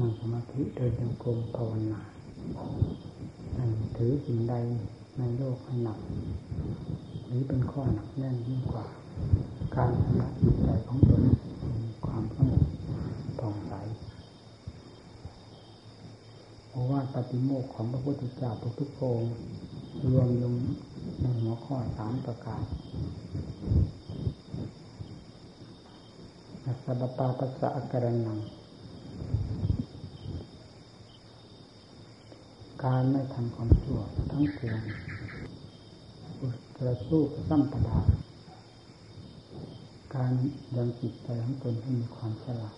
นั่งสมาธิเดินจงกรมภาวนานั่นถือสิ่งใดในโลกให้หนักหรือเป็นข้อหนักแน่นยิ่งกว่า การชำระจิตใจของตนมีความสงบผ่องใสเพราะว่าปฏิโมกของพระพุทธเจ้าทุกๆองค์รวมลงในหัวข้อสามประการสัพปาปัสสะอาการนัง การไม่ทำความชั่วทั้งปวงประสู้สัมปดาการยังจิตใจของตนให้มีความฉลาด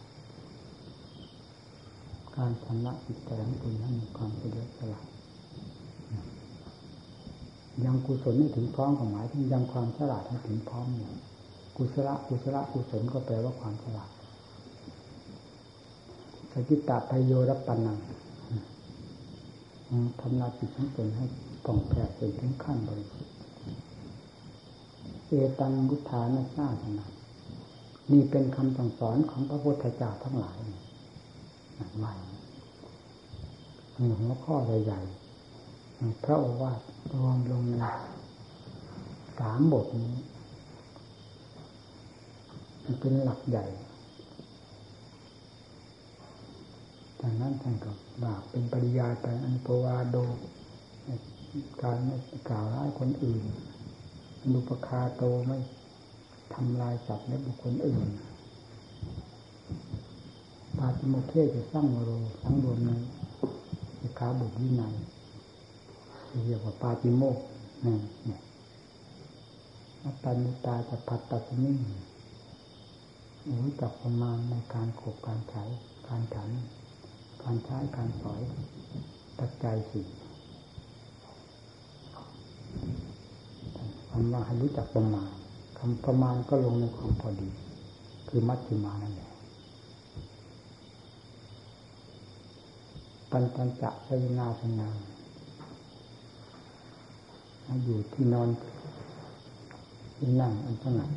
การชำระจิตใจของตนให้มีความเฉลียวฉลาด ยังกุศลไม่ถึงพร้อมกับหมายถึงยังความฉลาดให้ถึงพร้อมเนี่กุศลกุศลกุศลก็แปลว่าความฉลาดสกิตาพโยรปันนัง ทำลายจิตของตนให้ป่องแผ่จนถึงขั้นบริสุทธิ์เอตังบุทานาซาสนานี่เป็นคำสั่งสอนของพระพุทธเจ้าทั้งหลายใหม่มีหัวข้อใหญ่ๆพระโอวาทรวมลงในสามบทนี้ เป็นหลักใหญ่จากนั้นท่านก็บากเป็นปริยายไปอันโปวาโด การไม่กล่าวร้ายคนอื่นนุปคาโตไม่ทำลายสัตว์และบุคคลอื่นปาติโมเทจะสร้างโมโรทั้งรวมในขาบุตรวินัยเรียกว่าปาติโมกนี่นี่อัตตานิตาจะพัดตัดนิ่งรู้จักประมาณในการขบการใช้การฉัน การใช้การสอยตัดใจสิ่คำว่าให้รู้จักประมาณคำประมาณก็ลงในความพอดี คือมัชฌิมานั่นแหละปัญจัญจะสยนาสนาอยู่ที่นอนที่นั่งอันสงัด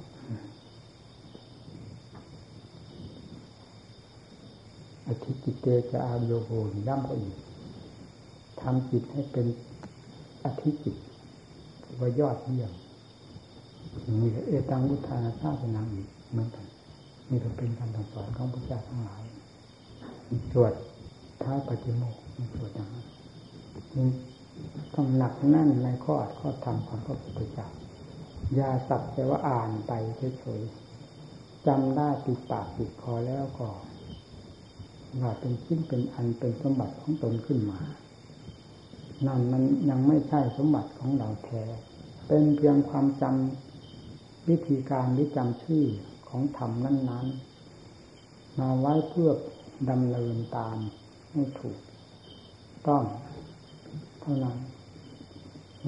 อธิจิตเตจะอาโยโหย่ำก็อีกทำจิตให้เป็นอธิจิตว่ายอดเยี่ยมมีเอตังวุฒานาชาเป็นนางอีกเหมือนกันนี่ก็เป็นคำสอนของพระเจ้าทั้งหลายสวดท้าปฏิโมกข์สวดอย่างนั้นต้องหนักแน่นในข้ออัดข้อธรรมของพระพุทธเจ้ายาสักแต่ว่าอ่านไปเฉยๆจำได้ติดปากติดคอแล้วก็ ว่าเป็นชิ้นเป็นอันเป็นสมบัติของตนขึ้นมา นั่นมันยังไม่ใช่สมบัติของเราแท้ เป็นเพียงความจำวิธีการหรือจำชื่อของธรรมนั้น ๆ มาไว้เพื่อดำเนินตามให้ถูก ต้องเท่านั้น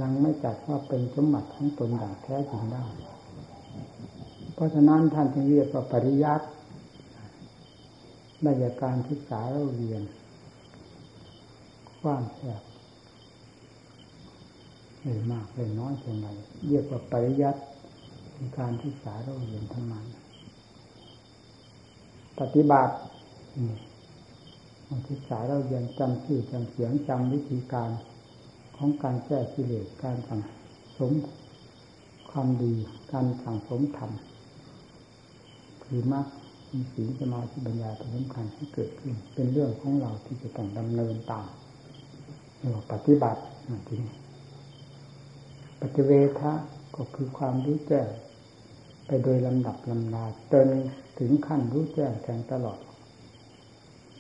ยังไม่จัดว่าเป็นสมบัติของตนอย่างแท้จริงได้ เพราะฉะนั้นท่านจึงเรียกว่าปริยัติ ได้จากการศึกษาเราเรียนกว้างแคบเลยมากเลยน้อยเพียงไรเรียกว่าปริยัติเป็นการศึกษาเราเรียนทั้งนั้นปฏิบัติศึกษาเราเรียนจำชื่อจำเสียงจำวิธีการของการแก้กิเลสการสั่งสมความดี การสั่งสมธรรมคือมรรค ศีลสมาธิปัญญาเป็นสำคัญให้เกิดขึ้น เป็นเรื่องของเราที่จะต้องดำเนินตามเรียกว่าปฏิบัติทีนี้ปฏิเวทะก็คือความรู้แจ้งไปโดยลำดับลำดาจนถึงขั้นรู้แจ้งแทงตลอด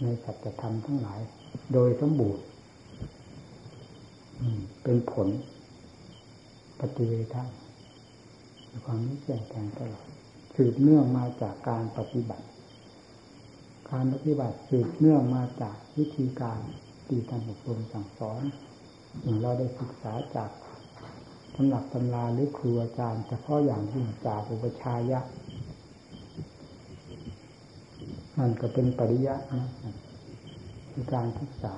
ในสัจธรรมทั้งหลาย โดยสมบูรณ์เป็นผล ปฏิเวทะความรู้แจ้งแทงตลอด สืบเนื่องมาจากการปฏิบัติ การปฏิบัติสืบเนื่องมาจากวิธีการตีทานอบรมสั่งสอนอย่างเราได้ศึกษาจากตำหนักตำราหรือครูอาจารย์เฉพาะอย่างยิ่งจากอุปชายะนั่นก็เป็นปริยัตินะคือการศึกษา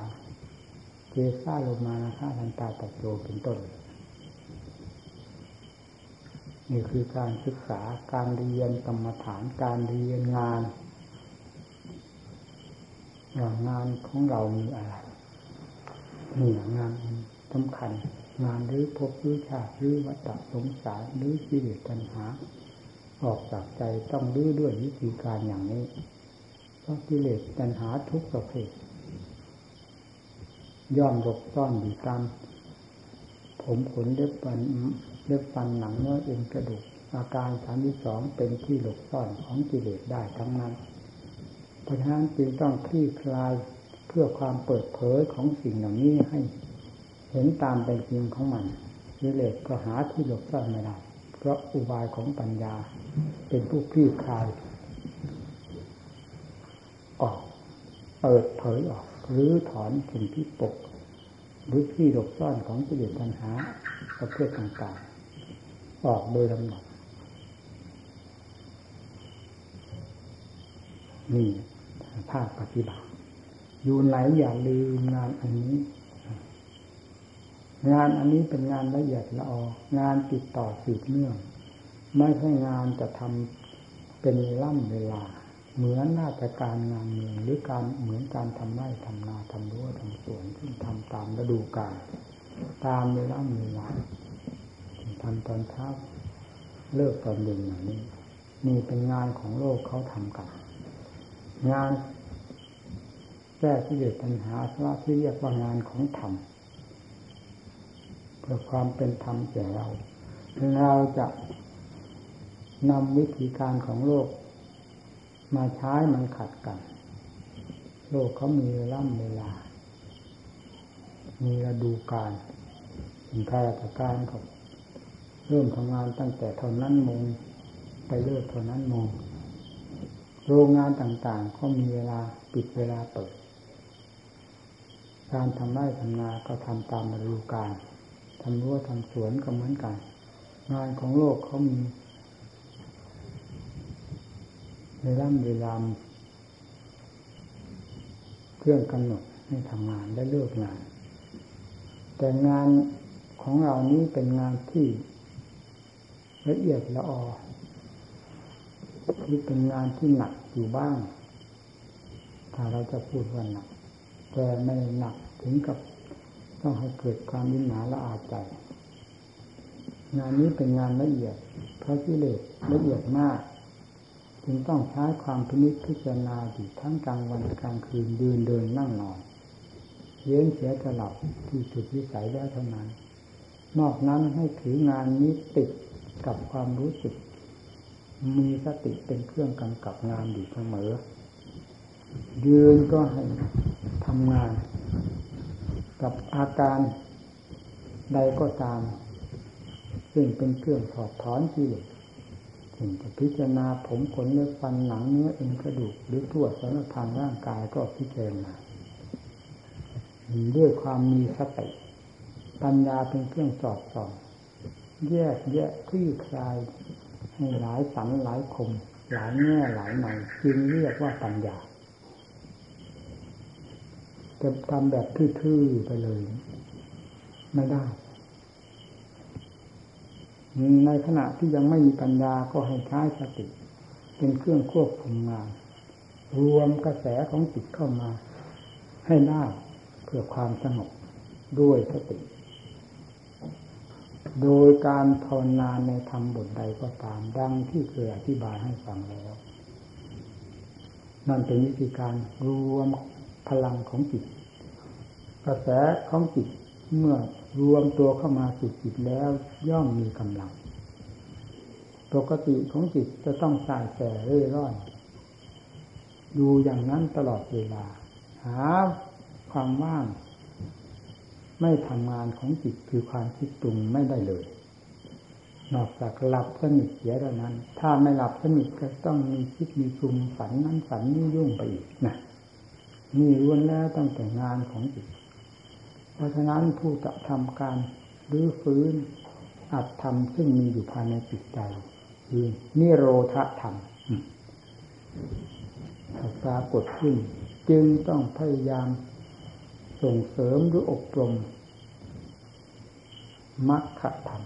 เจซ่าโลมานาคาทันตาตัดโจเป็นต้น นี่คือการศึกษาการเรียนกรรมฐานการเรียนงานว่างานของเรามีอะไรนี่งานสำคัญ งานหรือพบหรือชาติหรือวัฏสงสารหรือกิเลสตัณหา ออกจากใจต้องรื้อด้วยวิธีการอย่างนี้เพราะกิเลสตัณหาทุกประเภทย่อมหลบซ่อนอยู่ตามผมขนเล็บฟัน เล็บฟันหนังเนื้อเอ็นกระดูก อาการสามที่สองเป็นที่หลบซ่อนของกิเลสได้ทั้งนั้นเพราะฉะนั้นจึงต้องคลี่คลายเพื่อความเปิดเผยของสิ่งเหล่านี้ให้เห็นตามเป็นจริงของมันกิเลสก็หาที่หลบซ่อนไม่ได้เพราะอุบายของปัญญา เป็นผู้คลี่คลายออกเปิดเผยออกหรือถอนสิ่งที่ปก หรือที่หลบซ่อนของกิเลสปัญหาประเภทต่างๆ ออกโดยลำดับนี่ภาคปฏิบัติ อยู่ไหนอย่าลืมงานอันนี้ งานอันนี้เป็นงานละเอียดละอองานติดต่อสืบเนื่อง ไม่ใช่งานจะทำเป็นล่ำเวลา เหมือนราชการงานเมืองหรือการเหมือนการทำไร่ทำนาทำรั้วทำสวนซึ่งทำตามฤดูกาลตามเวลาเวลา ทำตอนเช้าเลิกตอนเย็นอย่างนี้นี่เป็นงานของโลกเขาทำกัน งานแก้ที่เดือดปัญหาพระที่เรียกว่างานของธรรมเพื่อความเป็นธรรมแก่เรา เราจะนำวิธีการของโลก มาใช้มันขัดกัน โลกเขามีล่ำเวลา มีฤดูกาลถึงข้าราชการเขา เริ่มทำงานตั้งแต่เท่านั้นโมงไปเลิกเท่านั้นโมงโรงงานต่างๆ ก็มีเวลาปิดเวลาเปิด การทำไร่ทำนาก็ทำตามฤดูกาลทำรั้วทำสวนก็เหมือนกัน งานของโลกเขามีเวลาเวลาเครื่องกำหนดให้ทำงานได้เลิกงาน แต่งานของเรานี้เป็นงานที่ ละเอียดละออที่เป็นงานที่หนักอยู่บ้าง ถ้าเราจะพูดว่าหนัก แต่ไม่หนักถึงกับต้องให้เกิดความวินหนาละอาใจ งานนี้เป็นงานละเอียด เพราะกิเลสละเอียดมาก จึงต้องใช้ความพินิจพิจารณาอยู่ทั้งกลางวันกลางคืนยืนเดินนั่งนอนเย็นเสียจะหลับที่จุดวิสัยแล้วเท่านั้น นอกนั้นให้ถืองานนี้ติด กับความรู้สึก มีสติเป็นเครื่องกำกับงานอยู่เสมอ ยืนก็ให้ทำงาน กับอาการใดก็ตาม ซึ่งเป็นเครื่องถอดถอนกิเลสถึงจะพิจารณาผมขนเนื้อฟันหนังเนื้อเอ็นกระดูกหรือทั่วสารพังร่างกายก็พิจารณาด้วยความมีสติปัญญาเป็นเครื่องสอดส่อง แยกแยะคลี่คลายให้หลายสันหลายคม หลายแง่หลายในจึงเรียกว่าปัญญาจะทำแบบทื่อๆไปเลย ไม่ได้ ในขณะที่ยังไม่มีปัญญาก็ให้ใช้สติ เป็นเครื่องควบคุมงาน รวมกระแสของจิตเข้ามา ให้ได้เพื่อความสงบด้วยสติ โดยการภาวนาในธรรมบทใดก็ตามดังที่เคยอธิบายให้ฟังแล้ว นั่นเป็นวิธีการรวมพลังของจิต กระแสของจิตเมื่อรวมตัวเข้ามาสู่จิตแล้วย่อมมีกำลัง ปกติของจิตจะต้องสายแต่เร่ร่อนดูอย่างนั้นตลอดเวลา หาความว่าง ไม่ทำงานของจิตคือความคิดปรุงไม่ได้เลย นอกจากหลับสนิทเสียเท่านั้น ถ้าไม่หลับสนิทก็ต้องมีคิดมีปรุงฝันนั้นฝันนี้ยุ่งไปอีกนะนี่ล้วนแล้วตั้งแต่งานของจิต เพราะฉะนั้นผู้จะทำการรื้อฟื้นอัดทำซึ่งมีอยู่ภายในจิตใจคือนิโรธธรรมปรากฏขึ้น จึงต้องพยายาม ส่งเสริมหรืออบรมมรรคธรรม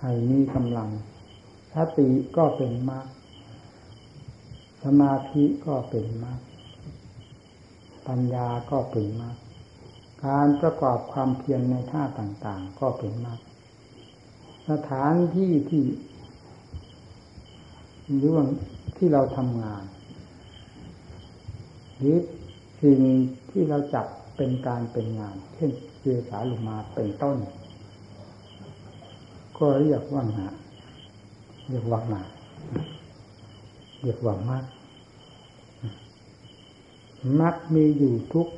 ให้มีกำลังสติก็เป็นมรรคสมาธิก็เป็นมรรคปัญญาก็เป็นมากการประกอบความเพียรในท่าต่างๆ ก็เป็นมากสถานที่ที่หรือว่าที่เราทำงานหรือ สิ่งที่เราจับเป็นการเป็นงาน เช่นเจสาลุมาเป็นต้น ก็เรียกว่างานเรียกว่างานเรียกว่ามัดมัดมีอยู่ทุก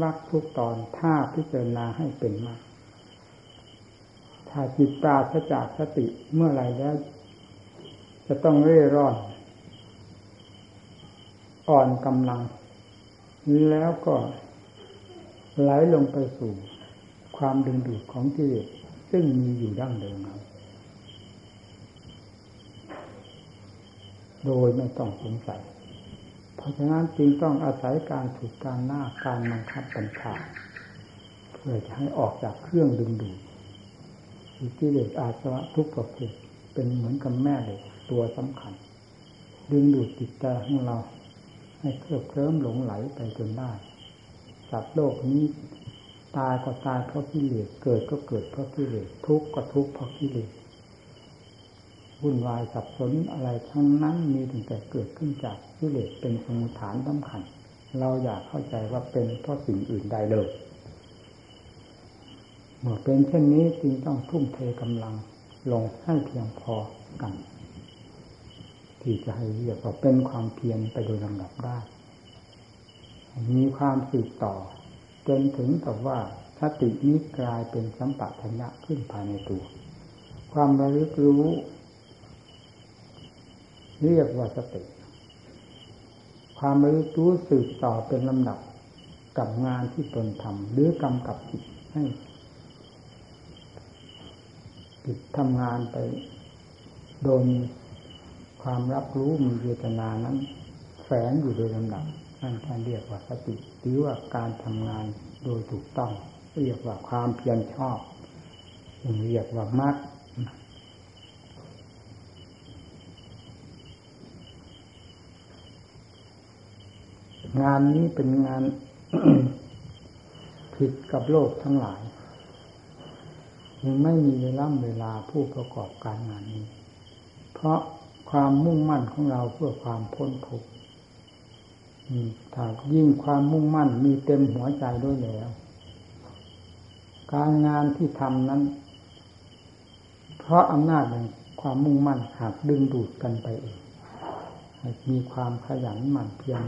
วักทุกตอนถ้าพิจารณาให้เป็นมาก ถ้าจิตตาสจากสติเมื่อไรแล้ว จะต้องเร่ร่อน อ่อนกำลัง แล้วก็ไหลลงไปสู่ความดึงดูดของกิเลสซึ่งมีอยู่ดั้งเดิมโดยไม่ต้องสงสัย เพราะฉะนั้นจึงต้องอาศัยการถูกการหน้าการบังคับบัญชาเพื่อจะให้ออกจากเครื่องดึงดูดที่เลสอาสวะทุกประเภทเป็นเหมือนกับแม่เหล็กตัวสำคัญ ดึงดูดจิตใจของเรา ให้เคลิบเคลิ้มหลงไหลไปจนได้สัตว์โลกนี้ ตายก็ตายเพราะกิเลสเกิดก็เกิดเพราะกิเลสทุกข์ก็ทุกข์เพราะกิเลสวุ่นวายสับสนอะไรทั้งนั้นมีถึงแต่เกิดขึ้นจากกิเลสเป็นสมุฐานสำคัญเราอยากเข้าใจว่าเป็นเพราะสิ่งอื่นใดเลยเมื่อเป็นเช่นนี้จึงต้องทุ่มเทกำลังลงให้เพียงพอกัน ที่จะให้เรียกว่าเป็นความเพียรไปโดยลำดับได้มีความสืบต่อ จนถึงกับว่าสตินี้กลายเป็นสัมปชัญญะขึ้นภายในตัว ความระลึกรู้ เรียกว่าสติ ความรู้รู้สืบต่อเป็นลำดับกับงานที่ตนทำหรือกำกับจิตให้จิตทำงานไปโดย ความรับรู้มีเวทนานั้น แฝงอยู่โดยลำดับนั่นท่านเรียกว่าสติหรือว่าการทำงานโดยถูกต้อง เรียกว่าความเพียรชอบเรียกว่ามรรคงานนี้เป็นงานผิดกับโลกทั้งหลายยังไม่มีเวลาเวลาผู้ประกอบการงานนี้ เพราะ ความมุ่งมั่นของเราเพื่อความพ้นทุกข์ถ้ายิ่งความมุ่งมั่นมีเต็มหัวใจด้วยแล้ว การงานที่ทำนั้น เพราะอำนาจแห่งความมุ่งมั่นหากดึงดูดกันไปเองมีความขยันหมั่นเพียร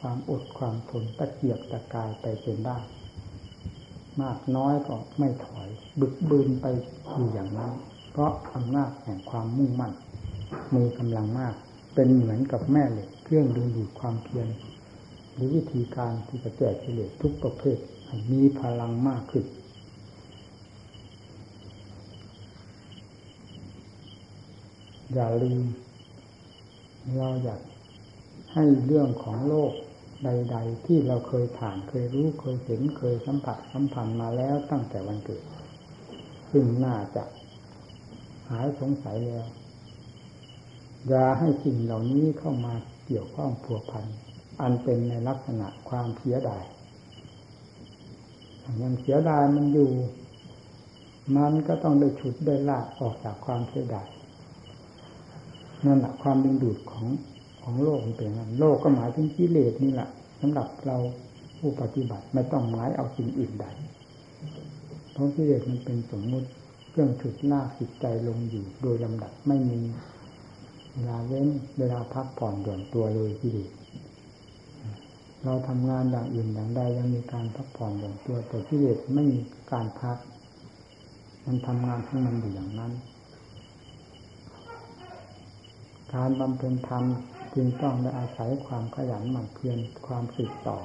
ความอดความทนตะเกียบตะกายไปจนได้ มากน้อยก็ไม่ถอย บึกบืนไปอยู่อย่างนั้น เพราะอำนาจแห่งความมุ่งมั่น มีกำลังมาก เป็นเหมือนกับแม่เหล็กเครื่องดึงดูดความเพียรหรือวิธีการที่จะแก้กิเลสทุกประเภทมีพลังมากขึ้น อย่าลืมเราอยากให้เรื่องของโลกใด ๆ ที่เราเคยผ่านเคยรู้เคยเห็นเคยสัมผัสสัมพันธ์มาแล้วตั้งแต่วันเกิด ซึ่งน่าจะหายสงสัยแล้ว อย่าให้สิ่งเหล่านี้เข้ามาเกี่ยวข้องผัวพัน อันเป็นในลักษณะความเสียดายอยังเสียดายมันอยู่ มันก็ต้องได้ฉุดได้ลากออกจากความเสียดายนั่นแหละความดึงดูดของของโลกมันเป็นนั้นโลกก็หมายถึงกิเลสนี่แหละสำหรับเราผู้ปฏิบัติไม่ต้องหมายเอาสิ่งอื่นใดเพราะกิเลสมันเป็นสมมุติเครื่องฉุดลากจิตใจลงอยู่โดยลำดับไม่มี เวลาเว้นเวลาพักผ่อนหย่อนตัวเลยกิเลสเราทำงานอย่างอื่นอย่างใดยังมีการพักผ่อนหย่อนตัวแต่กิเลสไม่มีการพัก มันทำงานของมันอยู่อย่างนั้น การบำเพ็ญธรรมจึงต้องได้อาศัยความขยันหมั่นเพียรความสืบต่อ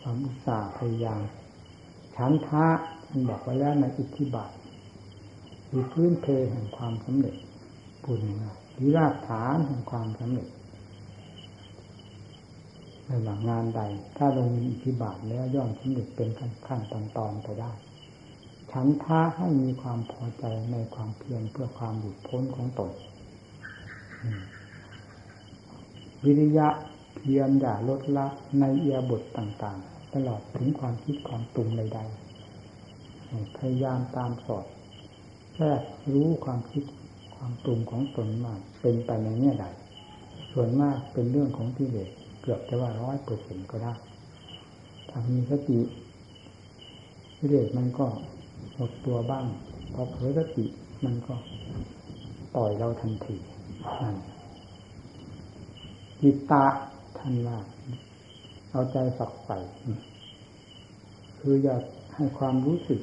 ความอุตสาห์พยายามชั้นท้าท่านบอกไว้แล้วในอิทธิบาทมีพื้นเพแห่งความสำเร็จ ปุญญาหรือรากฐานแห่งความสำเร็จในหลังงานใด ถ้าลงมีอิทธิบาทแล้วย่อมสำเร็จเป็นขั้นขั้นตอนตอนไปได้ ฉันท้าให้มีความพอใจในความเพียรเพื่อความหลุดพ้นของตนวิริยะเพียียนอย่าลดละในเอียบทต่างๆ ตลอดถึงความคิดความปรุงใดๆพยายามตามสอดแทรกรู้ความคิด ความปรุงของตนมากเป็นไปในแง่ใด ส่วนมากเป็นเรื่องของกิเลสเกือบจะว่าร้อยเปอร์เซ็นก็ได้ถ้ามีสติกิเลสมันก็หดตัวบ้างพอเผลอสติมันก็ต่อยเราทันทีนั่นจิตตาท่านว่าเอาใจฝักใฝ่คืออยากให้ความรู้สึก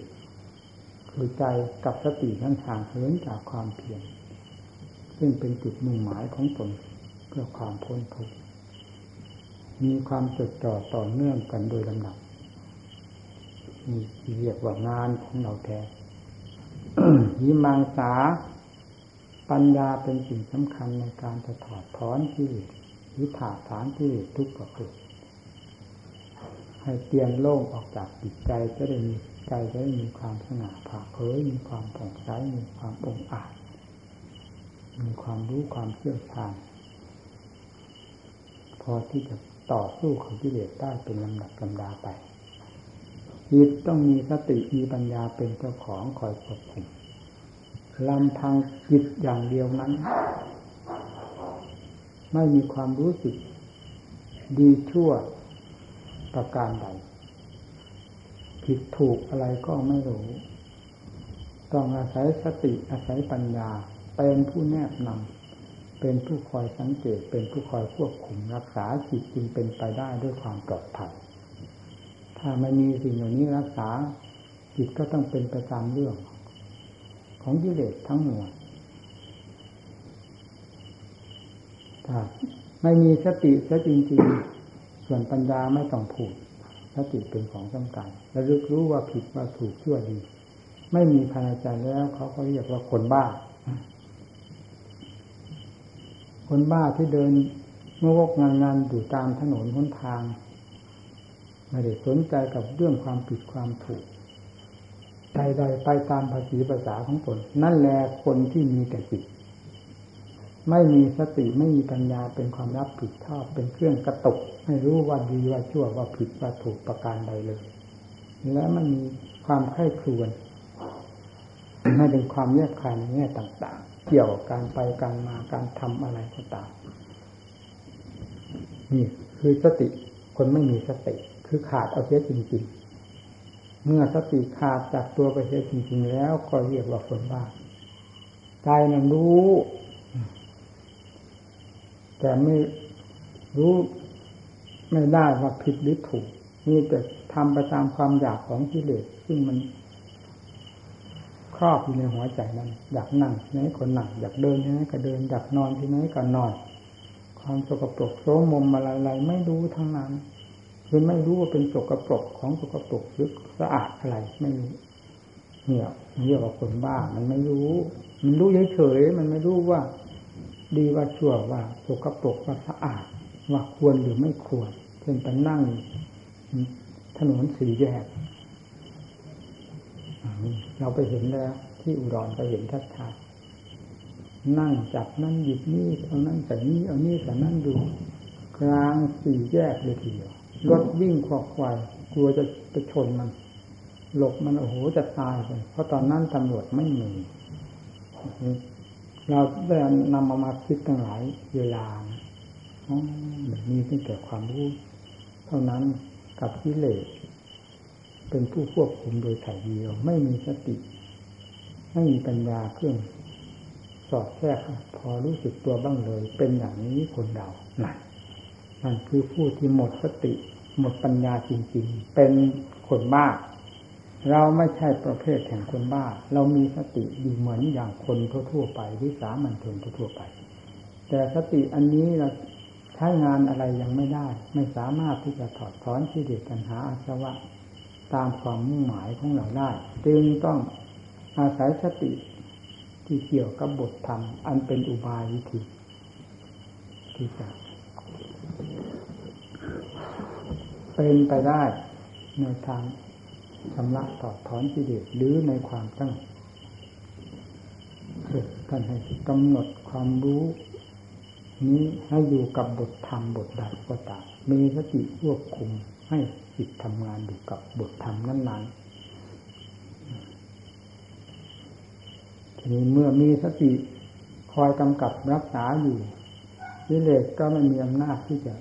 คือใจกับสติทั้งทางเหินจากความเพียร ซึ่งเป็นจุดมุ่งหมายของตนเพื่อความพ้นทุกข์มีความจดจ่อต่อเนื่องกันโดยลำดับมีเรียกว่างานของเราแท้ยิมังสา ปัญญาเป็นสิ่งสำคัญในการจะถอดถอนที่หรือถาฐานที่ทุกข์ประเภทให้เตียนโล่งออกจากจิตใจจะได้มีใจจะได้มีความสง่าผ่าเผยมีความผ่องใสมีความองอาจ มีความรู้ความเชี่ยวชาญพอที่จะต่อสู้ของกิเลสได้เป็นลำดับลำดาไปจิตต้องมีสติมีปัญญาเป็นเจ้าของคอยควบคุมลำพังจิตอย่างเดียวนั้น ไม่มีความรู้สึก ดีชั่วประการใดผิดถูกอะไรก็ไม่รู้ ต้องอาศัยสติอาศัยปัญญา เป็นผู้แนบนำเป็นผู้คอยสังเกต เป็นผู้คอยควบคุมรักษาจิตจึงเป็นไปได้ด้วยความปลอดภัยถ้าไม่มีสิ่งเหล่านี้รักษาจิตก็ต้องเป็นไปตามเรื่อง ของกิเลสทั้งมวลถ้าไม่มีสติซะจริงๆ ส่วนปัญญาไม่ต้องผูดสติเป็นของสำคัญและรู้รู้ว่าผิดว่าถูกชั่วดี ไม่มีภายในใจแล้วเขาก็เรียกว่าคนบ้า คนบ้าที่เดินเมื่อวกงานงานอยู่ตามถนนหนทางไม่ได้สนใจกับเรื่องความผิดความถูกใดๆไปตามภาษีภาษาของตนนั่นแหละคนที่มีแต่จิตไม่มีสติไม่มีปัญญาเป็นความรับผิดชอบเป็นเครื่องกระตกไม่รู้ว่าดีว่าชั่วว่าผิดว่าถูกประการใดเลย และมันมีความไข้ครวนไม่เป็นความแยกคายในแง่ต่างๆ เกี่ยวกับการไปการมาการทำอะไรก็ตามนี่คือสติคนไม่มีสติคือขาดเอาเสียจริง ๆ เมื่อสติขาดจากตัวไปเสียจริง ๆ แล้วก็เรียกว่าคนบ้าใจนั้นรู้ แต่ไม่รู้ไม่ได้ว่าผิดหรือถูกมีแต่ทำไปตามความอยากของกิเลสซึ่งมัน รอบอยู่ในหัวใจนั้น อยากนั่งที่ไหนก็นั่งอยากเดินที่ไหนก็เดินอยากนอนที่ไหนก็นอน ความสกปรกโสมมอะไรๆไม่รู้ทั้งนั้นคือไม่รู้ว่าเป็นสกปรกของสกปรกหรือสะอาดอะไรไม่รู้เนี่ยเรียกว่าคนบ้ามันไม่รู้ มันรู้เฉยๆมันไม่รู้ว่า ดีว่าชั่วว่าสกปรกว่าสะอาด ว่าควรหรือไม่ควรเช่นไปนั่งถนนสี่แยก เราไปเห็นแล้ว ที่อุดรไปเห็นชัดๆนั่งจับนั่นหยิบนี่เอานั่นแต่นี่เอานี่แต่นั่นดูกลางสี่แยกเลยทีเดียวรถวิ่งขวอกควายกลัวจะไปชนมัน หลบมันโอ้โหจะตายเลยเพราะตอนนั้นตำรวจไม่มีเราได้นำมามาคิดตั้งหลายเวลาแบบนี้ตั้งแต่ความรู้ เท่านั้นกับกิเลส เป็นผู้ควบคุมโดยถ่ายเดียว ไม่มีสติ ไม่มีปัญญาเครื่อง สอดแทรกพอรู้สึกตัวบ้างเลย เป็นอย่างนี้คนเรานั่นนั่นคือผู้ที่หมดสติ หมดปัญญาจริง ๆ เป็นคนบ้าเราไม่ใช่ประเภทแห่งคนบ้า เรามีสติอยู่เหมือนอย่างคนทั่วๆไปวิสามันชนทั่วๆไป แต่สติอันนี้เราใช้งานอะไรยังไม่ได้ ไม่สามารถที่จะถอดถอนที่เด็ดปัญหาอาสวะ ตามความมุ่งหมายของเราได้ จึงต้องอาศัยสติที่เกี่ยวกับบทธรรม อันเป็นอุบายวิธีที่จะเป็นไปได้ในทางชำระต่อถอนกิเลสหรือในความตั้งท่านให้กำหนดความรู้นี้ให้อยู่กับบทธรรมบทใดก็ตามมีสติควบคุมให้ จิตทำงานอยู่กับบทธรรมนั้นๆทีนี้เมื่อมีสติคอยกำกับรักษาอยู่วิเลศก็ไม่มีอำนาจที่จะ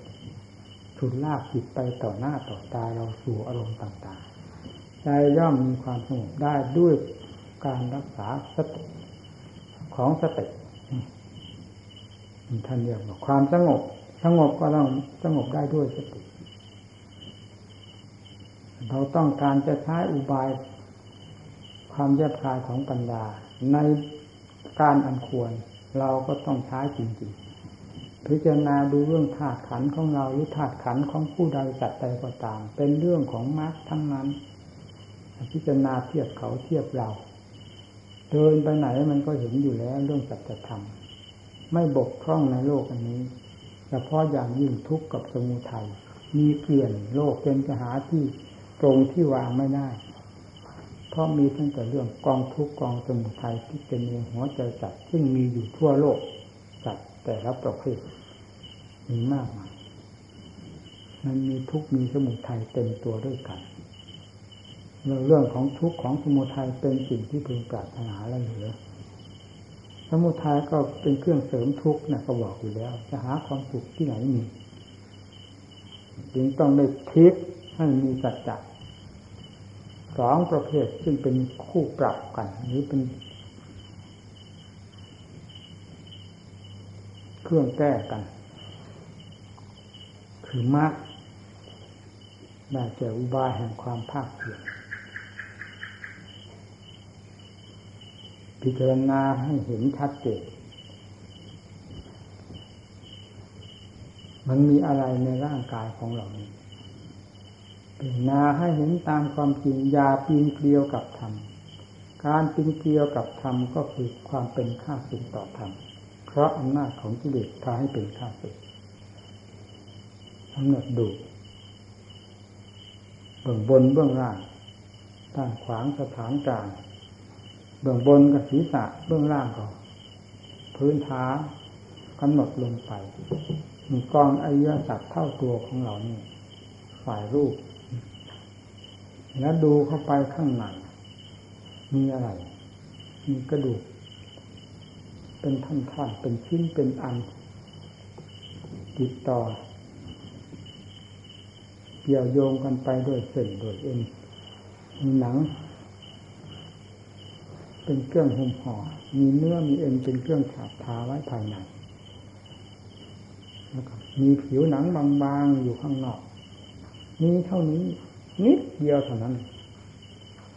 ฉุดลากจิตไปต่อหน้าต่อตาเราสู่อารมณ์ต่างๆใจย่อมมีความสงบได้ด้วยการรักษาสติของสติท่านเรียกว่าความสงบ สงบก็ต้องสงบได้ด้วยสติ เราต้องการจะใช้อุบาย ความแยบคายของปัญญา ในการอันควร เราก็ต้องใช้จริงๆ พิจารณาดูเรื่องธาตุขันของเราหรือธาตุขันของผู้ใดจัดใดก็ตาม เป็นเรื่องของมรรคทั้งนั้น พิจารณาเทียบเขาเทียบเรา เดินไปไหนมันก็เห็นอยู่แล้วเรื่องสัจธรรมไม่บกพร่องในโลกอันนี้เฉพาะอย่างยิ่งทุกข์กับสมุทัยมีเกลื่อนโลกเป็นจะหาที่ ตรงที่วางไม่ได้ เพราะมีตั้งแต่เรื่องกองทุกกองสมุทัยที่เป็นในหัวใจจัดซึ่งมีอยู่ทั่วโลกจัดแต่ละประเภทมีมากมายมันมีทุกมีสมุทัยเต็มตัวด้วยกันเรื่องของทุกข์ของสมุทัยเป็นสิ่งที่พึงปรารถนาและเหลือ สมุทัยก็เป็นเครื่องเสริมทุกข์นะก็บอกอยู่แล้ว จะหาความสุขที่ไหนมีจึงต้องได้คิดให้มีสัจจะ สองประเภทซึ่งเป็นคู่ปรับกันหรือเป็น เครื่องแก้กัน คือมรรคได้แก่อุบายแห่งความภาคเพียรพิจารณาให้เห็นชัดเจนมันมีอะไรในร่างกายของเรานี้ พิจาให้เห็นตามความจริงยาปีนเกลียวกับธรรม การปีนเกลียวกับธรรมก็คือความเป็นข้าศึกต่อธรรม เพราะอำนาจของกิเลสพาให้เป็นข้าศึกกำหนดดูเบื้องบนเบื้องล่างด้านขวางสถานกลางเบื้องบนกับศีรษะเบื้องล่างก็พื้นท้ากำหนดลงไปมีกองอายสัตว์เท่าตัวของเรานี่ ฝ่ายรูป แล้วดูเข้าไปข้างในมีอะไร มีกระดูก เป็นท่อนๆเป็นชิ้นเป็นอัน ติดต่อ เกี่ยวโยงกันไปด้วยเส้นโดยเอ็นมีหนัง เป็นเครื่องห่มห่อมีเนื้อมีเอ็นเป็นเครื่องฉาบทาไว้ภายในแล้วก็มีผิวหนังบางๆอยู่ข้างนอก มีเท่านี้ นิดเดียวเท่านั้น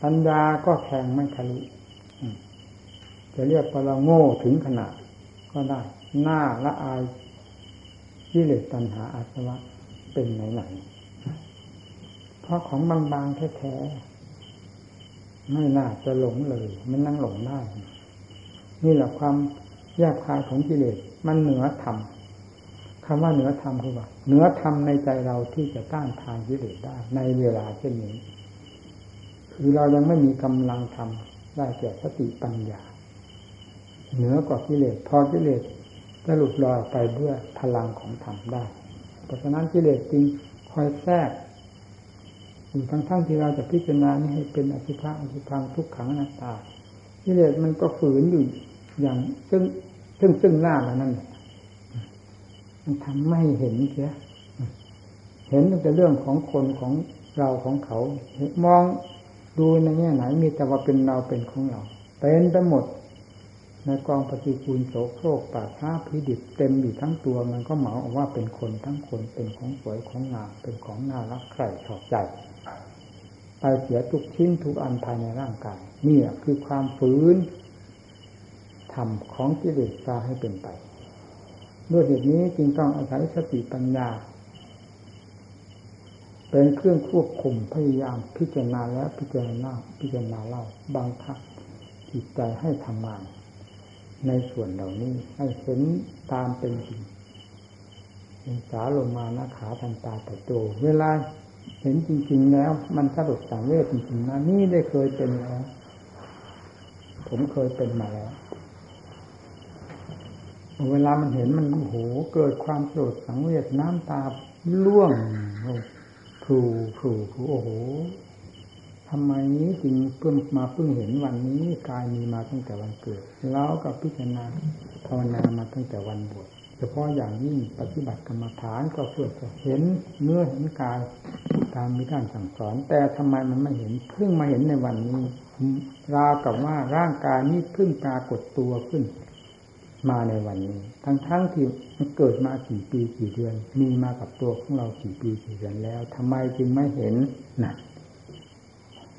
ปัญญาก็แทงไม่ทะลุจะเรียกว่าเราโง่ถึงขนาด ก็ได้ หน้าละอายที่เหลือตัณหาอาสวะเป็นไหนๆเพราะของบางๆแท้ๆไม่น่าจะหลงเลย มันนั่งหลงได้ นี่แหละความยากคายของกิเลสมันเหนือธรรม คำว่าเหนือธรรมคือว่าเหนือธรรมในใจเราที่จะต้านทานกิเลสได้ ในเวลาเช่นนี้ คือเรายังไม่มีกำลังทำได้แก่สติปัญญา เหนือกว่ากิเลสพอกิเลสจะหลุดลอยไปเพื่อพลังของธรรมได้ เพราะฉะนั้นกิเลสจึงคอยแทรกอยู่ทั้งทั้งที่เราจะพิจารณานี่ให้เป็นอสุภะอสุพังทุกขังนาตตากิเลสมันก็ฝืนอยู่อย่างซึ่งซึ่งซึ่งหน้าแล้วนั่นมัน ทำไม่เห็นเสียเห็นแต่เรื่องของคนของเราของเขา มองดูในแง่ไหน มีแต่ว่าเป็นเราเป็นของเราเป็นไปหมด ในกองปฏิกูลโสโครกป่าช้าพิดิบเต็มอยู่ทั้งตัวมันก็เหมาออกว่าเป็นคนทั้งคนเป็นของสวยของงามเป็นของน่ารักใคร่ชอบใจไปเสียทุกชิ้นทุกอันภายในร่างกายนี่คือความฝืนธรรมของกิเลสพาให้เป็นไป ด้วยเหตุนี้จึงต้องอาศัยสติปัญญา เป็นเครื่องควบคุมพยายามพิจารณาแล้วพิจารณาพิจารณาเล่าบังคับจิตใจให้ทำงาน ในส่วนเหล่านี้ให้เห็นตามเป็นจริงสาลงมานะขาทันตาแต่โตเวลาเห็นจริง ๆ แล้ว มันสรุปสังเวชจริงๆนะนี่ได้เคยเป็นแล้ว ผมเคยเป็นมาแล้ว เวลามันเห็นมันโอ้โหเกิดความโกรธสังเวชน้ำตาล่วงผูผูผูโอ้โหทำไมนี้จึงเพิ่งมาเพิ่งเห็นวันนี้กายมีมาตั้งแต่วันเกิด แล้วก็พิจารณาภาวนามาตั้งแต่วันบวชเฉพาะอย่างยิ่งปฏิบัติกรรมฐานก็เพื่อจะเห็นเนื้อเห็นกายตามมีการสั่งสอน แต่ทำไมมันไม่เห็นเพิ่งมาเห็นในวันนี้ ราวกับว่าร่างกายนี้เพิ่งปรากฏตัวขึ้น มาในวันนี้ ทั้งๆทที่มันเกิดมากี่ปีกี่เดือน มีมากับตัวของเรากี่ปีกี่เดือนแล้วทำไมจึงไม่เห็นนะ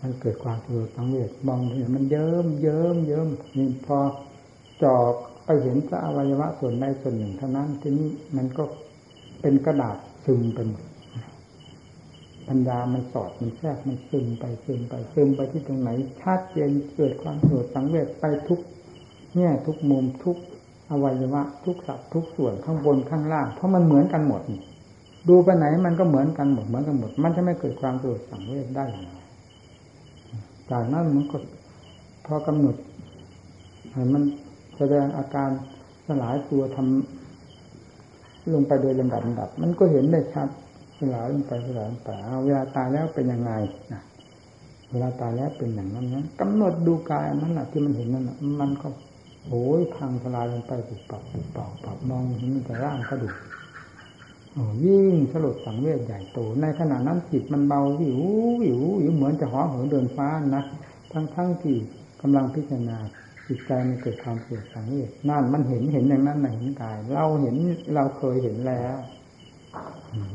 มันเกิดความเกิดสังเวชมองเห็นมันเยิ้มเยิ้มเยิ้มนี่พอจอกไปเห็นพระอวัยวะส่วนใดส่วนหนึ่งเท่านั้นทีนี้มันก็เป็นกระดาษซึมไปหมดปัญญามันสอดมันแทรกมันซึมไปซึมไปซึมไปที่ตรงไหนชัดเจนเกิดความโกรธสังเวชไปทุกแง่ทุกมุมทุก อวัยวะทุกสัตว์ทุกส่วนข้างบนข้างล่าง เพราะมันเหมือนกันหมด ดูไปไหนมันก็เหมือนกันหมดเหมือนกันหมด มันจะไม่เกิดความโกรธสังเวชได้อย่างไรจากนั้นมันก็พอกำหนดมันแสดงอาการสลายตัวทำลงไปโดยลำดับลำดับ มันก็เห็นได้ชัดสลายลงไปสลายลงไปเวลาตายแล้วเป็นยังไงนะเวลาตายแล้วเป็นอย่างนั้นนะกำหนดดูกายนั้นแหละที่มันเห็นนั่นมันก็ โอ้ยพังทลายลงไปปุบปับปุบปับปับมองเห็นแต่ร่างกระดูกยิ่งสลดสังเวชใหญ่โต ในขณะนั้นจิตมันเบาวิววิววิวเหมือนจะห่อเหินเดินฟ้านะทั้งทั้งที่กำลังพิจารณาจิตใจมันเกิดความเกิดสังเวชนั่นมันเห็นเห็นอย่างนั้นนะเห็นกาย เราเห็นเราเคยเห็นแล้ว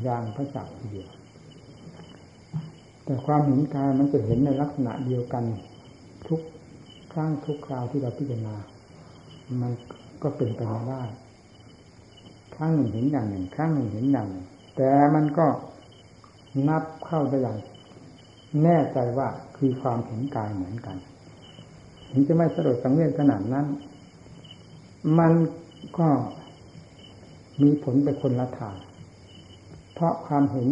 อย่างพระจักทีเดียวแต่ความเห็นกายมันจะเห็นในลักษณะเดียวกัน ทุกครั้งทุกคราวที่เราพิจารณา มันก็เป็นไปไม่ได้ครั้งหนึ่งเห็นอย่างหนึ่งครั้งหนึ่งเห็นอย่างหนึ่งแต่มันก็นับเข้าได้อย่างแน่ใจว่าคือความเห็นกายเหมือนกันถึงจะไม่สลดสังเวชขนาดนั้น มันก็มีผลไปคนละทางเพราะความเห็น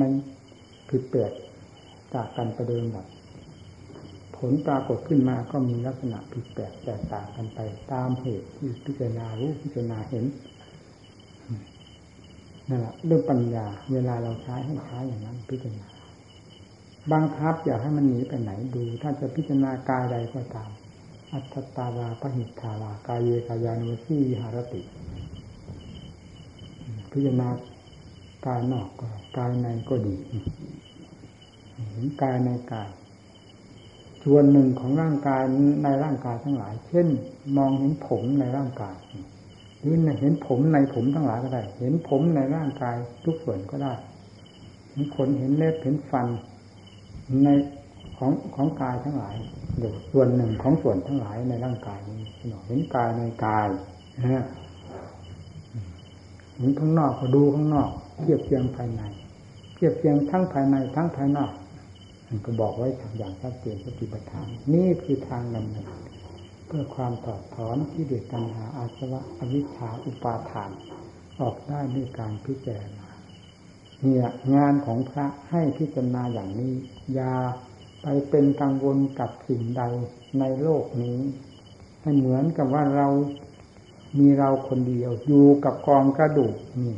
มันผิดแปลกจากกันประเดิมแบบ ผลปรากฏขึ้นมาก็มีลักษณะผิดแปลกแตกต่างกันไป ตามเหตุที่พิจารณารู้พิจารณาเห็นนั่นแหละเรื่องปัญญา เวลาเราใช้ให้ใช้อย่างนั้น พิจารณาบังคับอย่าให้มันหนีไปไหนดู ถ้าจะพิจารณากายใดก็ตาม อัตตาวาปหิทาวากายเยกายานุสีหารติ พิจารณากายนอกก็กายในก็ดีเห็นกายในกาย ส่วนหนึ่งของร่างกายในร่างกายทั้งหลาย เช่น มองเห็นผมในร่างกายหรือเห็นผมในผมทั้งหลายก็ได้ เห็นผมในร่างกายทุกส่วนก็ได้เห็นขนเห็นเล็บเห็นฟันในของของกายทั้งหลายเดี๋ยวส่วนหนึ่งของส่วนทั้งหลายในร่างกายนี้เห็นกายในกายนะเห็นข้างนอกก็ดูข้างนอก เทียบเทียงภายใน เทียบเทียงทั้งภายในทั้งภายนอก มันก็บอกไว้อย่างชัดเจนปฏิบัติธรรมนี่คือทางดำเนินเพื่อความถอดถอนที่เดือดตัณหาอาสวะอวิชชาอุปาทาน ออกได้ด้วยการพิจารณาเนี่ยงานของพระให้พิจารณาอย่างนี้อย่าไปเป็นกังวลกับสิ่งใดในโลกนี้ ให้เหมือนกับว่าเรามีเราคนเดียว อยู่กับกองกระดูกนี่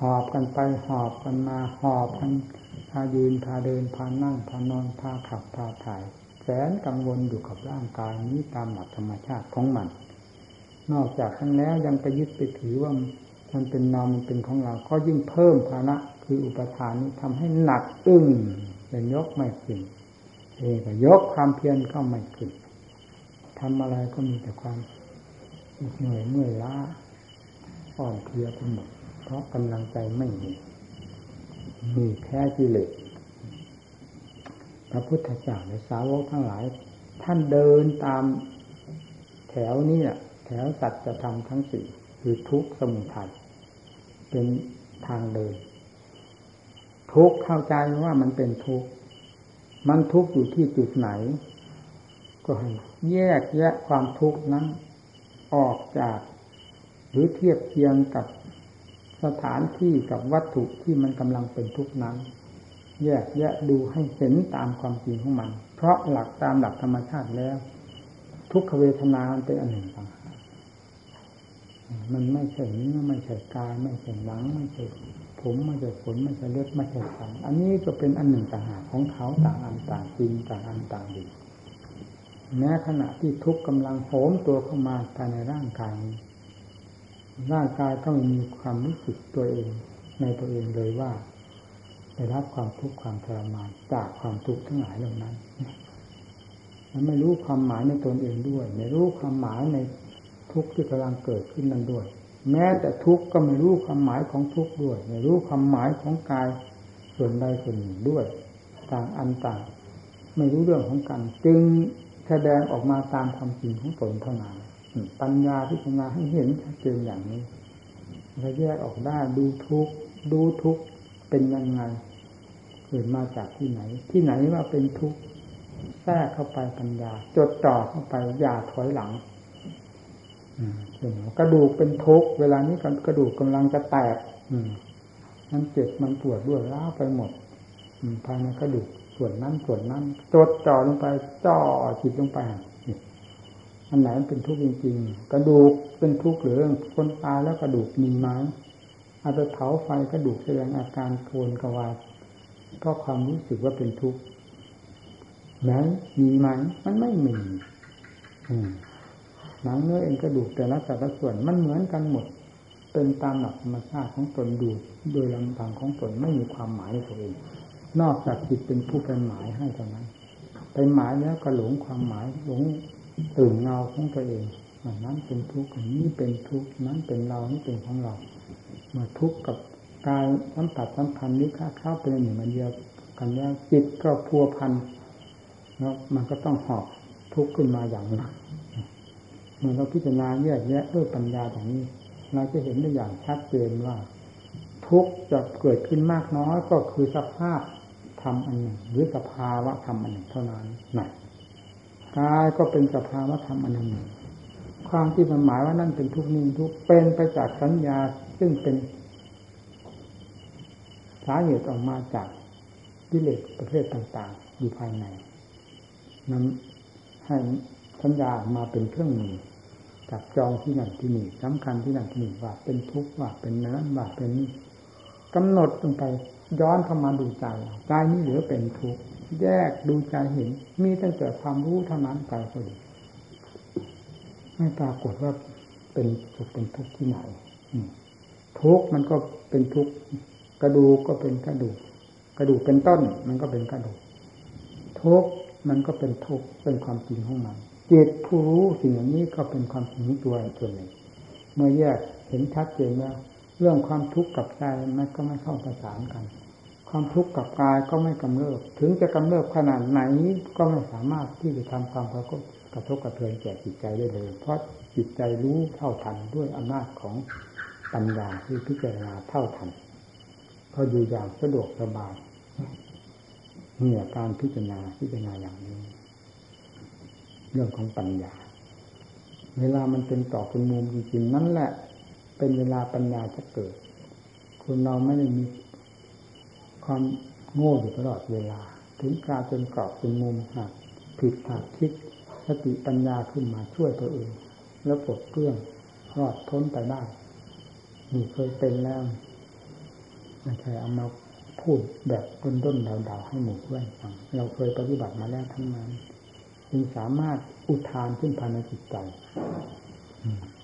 หอบกันไปหอบกันมาหอบกัน พายืนพาเดินพานั่งพานอนพาขับพาถ่าย แสนกังวลอยู่กับร่างกายนี้ตามหลักธรรมชาติของมัน นอกจากนั้นแล้วยังไปยึดไปถือว่ามันเป็นนามมันเป็นของเรา ก็ยิ่งเพิ่มภาระคืออุปทานนี้ทำให้หนักอึ้งเป็นยกไม่ขึ้นเองก็ยกความเพียรเข้าไม่ขึ้นทำอะไรก็มีแต่ความเหนื่อยเมื่อยล้าอ่อนเพลียไปหมดเพราะกำลังใจไม่มี มีแค่กิเลสพระพุทธเจ้าในสาวกทั้งหลาย ท่านเดินตามแถวนี้แถวสัจธรรมทั้งสี่คือทุกสมุทัยเป็นทางเดิน ทุกเข้าใจว่ามันเป็นทุกมันทุกอยู่ที่จุดไหน ก็ให้แยกแยะความทุกข์นั้น ออกจาก หรือเทียบเทียงกับ สถานที่กับวัตถุที่มันกำลังเป็นทุกข์นั้น แยกแยะดูให้เห็นตามความจริงของมัน เพราะหลักตามหลักธรรมชาติแล้ว ทุกขเวทนาเป็นอันหนึ่งต่างหากมันไม่ใช่เนื้อไม่ใช่กายไม่ใช่หนังไม่ใช่ผมไม่ใช่ขนไม่ใช่เลือดไม่ใช่สันอันนี้ก็เป็นอันหนึ่งต่างหากของเขาต่างอันต่างจริงต่างอันต่างดีแม้ขณะที่ทุกข์กำลังโหมตัวเข้ามาภายในร่างกาย ร่างกายต้องมีความรู้สึกตัวเอง ในตัวเองเลยว่าได้รับความทุกข์ความทรมานจากความทุกข์ทั้งหลายเหล่านั้นมันไม่รู้ความหมายในตนเองด้วย ไม่รู้ความหมายในทุกข์ที่กำลังเกิดขึ้นนั้นด้วย แม้แต่ทุกข์ก็ไม่รู้ความหมายของทุกข์ด้วย ไม่รู้ความหมายของกายส่วนใดส่วนหนึ่งด้วย ต่างอันต่าง ไม่รู้เรื่องของกัน จึงแสดงออกมาตามความจริงของตนเท่านั้น ปัญญาพิจารณาให้เห็นชัดเจนอย่างนี้เราแยกออกได้ดูทุกดูทุกเป็นยังไงเกิดมาจากที่ไหน ที่ไหนว่าเป็นทุกข์แทรกเข้าไปปัญญา จดจ่อเข้าไปอย่าถอยหลังกระดูกเป็นทุกข์เวลานี้กระดูกกำลังจะแตกมันเจ็บมันปวดด้วยล้าไปหมดภายในกระดูกส่วนนั้นส่วนนั้น จดจ่อลงไปจ่อจิตลงไป อันไหนเป็นทุกข์จริงๆ กระดูกเป็นทุกข์หรือคนตายแล้วกระดูกมีไหมอาจจะเผาไฟกระดูกแสดงอาการโกนกวาดเพราะความรู้สึกว่าเป็นทุกข์ไหนมีไหมมันไม่มีหนังเนื้อเอ็นกระดูกแต่ละแต่ละส่วนมันเหมือนกันหมด เป็นตามหลักธรรมชาติของตนดูโดยลำพังของตนไม่มีความหมายในตัวเอง นอกจากจิตเป็นผู้เป็นหมายให้เท่านั้นไปหมายแล้วก็หลงความหมายหลง ตื่นเงาของตัวเองนั้นเป็นทุกข์นนี้เป็นทุกข์นั้นเป็นเรานี่เป็นของเราเมื่อทุกข์กับกายสัมผัสสัมพันธ์นี้ค่าเข้าเป็นหนึ่งมันเดียวกันแล้วจิตก็พัวพันแล้วมันก็ต้องหอบทุกข์ขึ้นมาอย่างหนักเมื่อเราพิจารณาแยกแยะด้วยปัญญาอย่างนี้ เราจะเห็นได้อย่างชัดเจนว่า ทุกข์จะเกิดขึ้นมากน้อยก็คือสภาพธรรมอันหนึ่งหรือสภาวะธรรมอันหนึ่งเท่านั้นนะ กายก็เป็นสภาวะธรรมอันหนึ่งความที่มันหมายว่านั่นเป็นทุกนิ่งทุกเป็นไปจากสัญญาซึ่งเป็นสาเหตุออกมาจากกิเลสประเภทต่าง ๆ อยู่ภายในนั้นให้สัญญามาเป็นเครื่องมือจับจองที่นั่นที่นี่สำคัญที่นั่นที่นี่ว่าเป็นทุกข์ว่าเป็นนั้นว่าเป็นนี้กำหนดลงไปย้อนเข้ามาดูใจใจนี้เหลือเป็นทุกข์ แยกดูใจเห็น มีตั้งแต่ความรู้เท่านั้นใจก็ดีไม่ปรากฏว่าเป็นสุขเป็นทุกข์ที่ไหนทุกข์มันก็เป็นทุกข์กระดูกก็เป็นกระดูก กระดูกเป็นต้น มันก็เป็นกระดูกทุกข์มันก็เป็นทุกข์เป็นความจริงของมันจิตผู้รู้สิ่งอย่างนี้ก็เป็นความจริงตัวตัวหนึ่งเมื่อแยกเห็นชัดเจนแล้วเรื่องความทุกข์กับใจมันก็ไม่เข้าประสานกัน ความทุกข์กับกายก็ไม่กำเริบ ถึงจะกำเริบขนาดไหนก็ไม่สามารถที่จะทำความกระทบกระทบกระเทือนแก่จิตใจได้เลย เพราะจิตใจรู้เท่าทันด้วยอำนาจของปัญญาที่พิจารณาเท่าทันเขาอยู่อย่างสะดวกสบายเนี่ยการพิจารณาพิจารณาอย่างนี้ เรื่องของปัญญา เวลามันเป็นต่อเป็นมุมจริงๆนั่นแหละ เป็นเวลาปัญญาจะเกิดคนเราไม่ได้มี ความโง่อยู่ตลอดเวลา ถึงกลารเป็นกรอบเป็นมุมหักผิดหักคิดสติปัญญาขึ้นมาช่วยตัวเอง แล้วปลดเปลื้องรอดพ้นไปได้นี่เคยเป็นแล้วไม่ใช่เอามาพูดแบบต้นต้นดาๆให้หมู่เพื่อนฟังเราเคยปฏิบัติมาแล้วทั้งนั้นจึงสามารถอุทานขึ้นภายในจิตใจ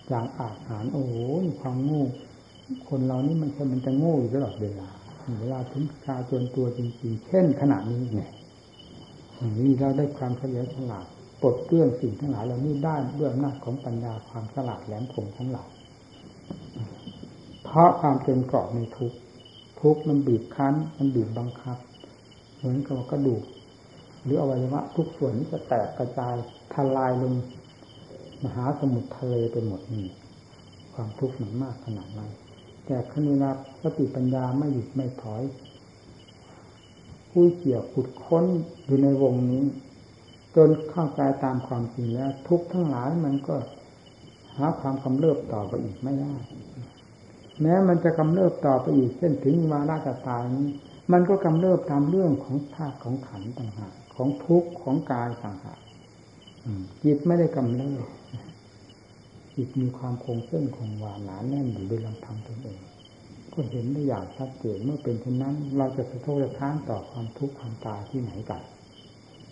อย่างอาหารโอ้โหความโง่คนเรานี่มันใช่มันจะโง่อยู่ตลอดเวลา เวลาถึงชาจนตัวจริงๆ เช่นขณะนี้เนี่ยอย่างนี้เราได้ความเฉลียวฉลาดปลดเปลื้องสิ่งทั้งหลายเหล่านี้ได้ด้วยอำนาจของปัญญาความฉลาดแหลมคมของเรายเพราะความเป็นเกราะในทุกทุกมันบีบคั้น มันบีบบังคับ เหมือนกับกระดูก หรืออวัยวะทุกส่วนนี้จะแตกกระจายทลายลงมหาสมุทรทะเลไปหมดนี่ความทุกข์มันมากขนาดนั้น แต่ขณะสติปัญญาไม่หยุดไม่ถอยผู้เกี่ยวขุดค้นอยู่ในวงนี้ จนเข้าใจตามความจริงแล้วทุกทั้งหลายมันก็หาความกำเริบต่อไปอีกไม่ได้แม้มันจะกำเริบต่อไปอีกเส้นถึงวาระจะตายนี้มันก็กำเริบตามเรื่องของธาตุของขันต่างหากของทุกข์ของกายต่างหากจิตไม่ได้กำเริบ จิตมีความคงเส้นคงวาหนาแน่นอยู่ด้วยลำพังตนเองก็เห็นได้อย่างชัดเจนเมื่อเป็นเช่นนั้น เราจะสะทกสะท้านต่อความทุกข์ความตายที่ไหนกัน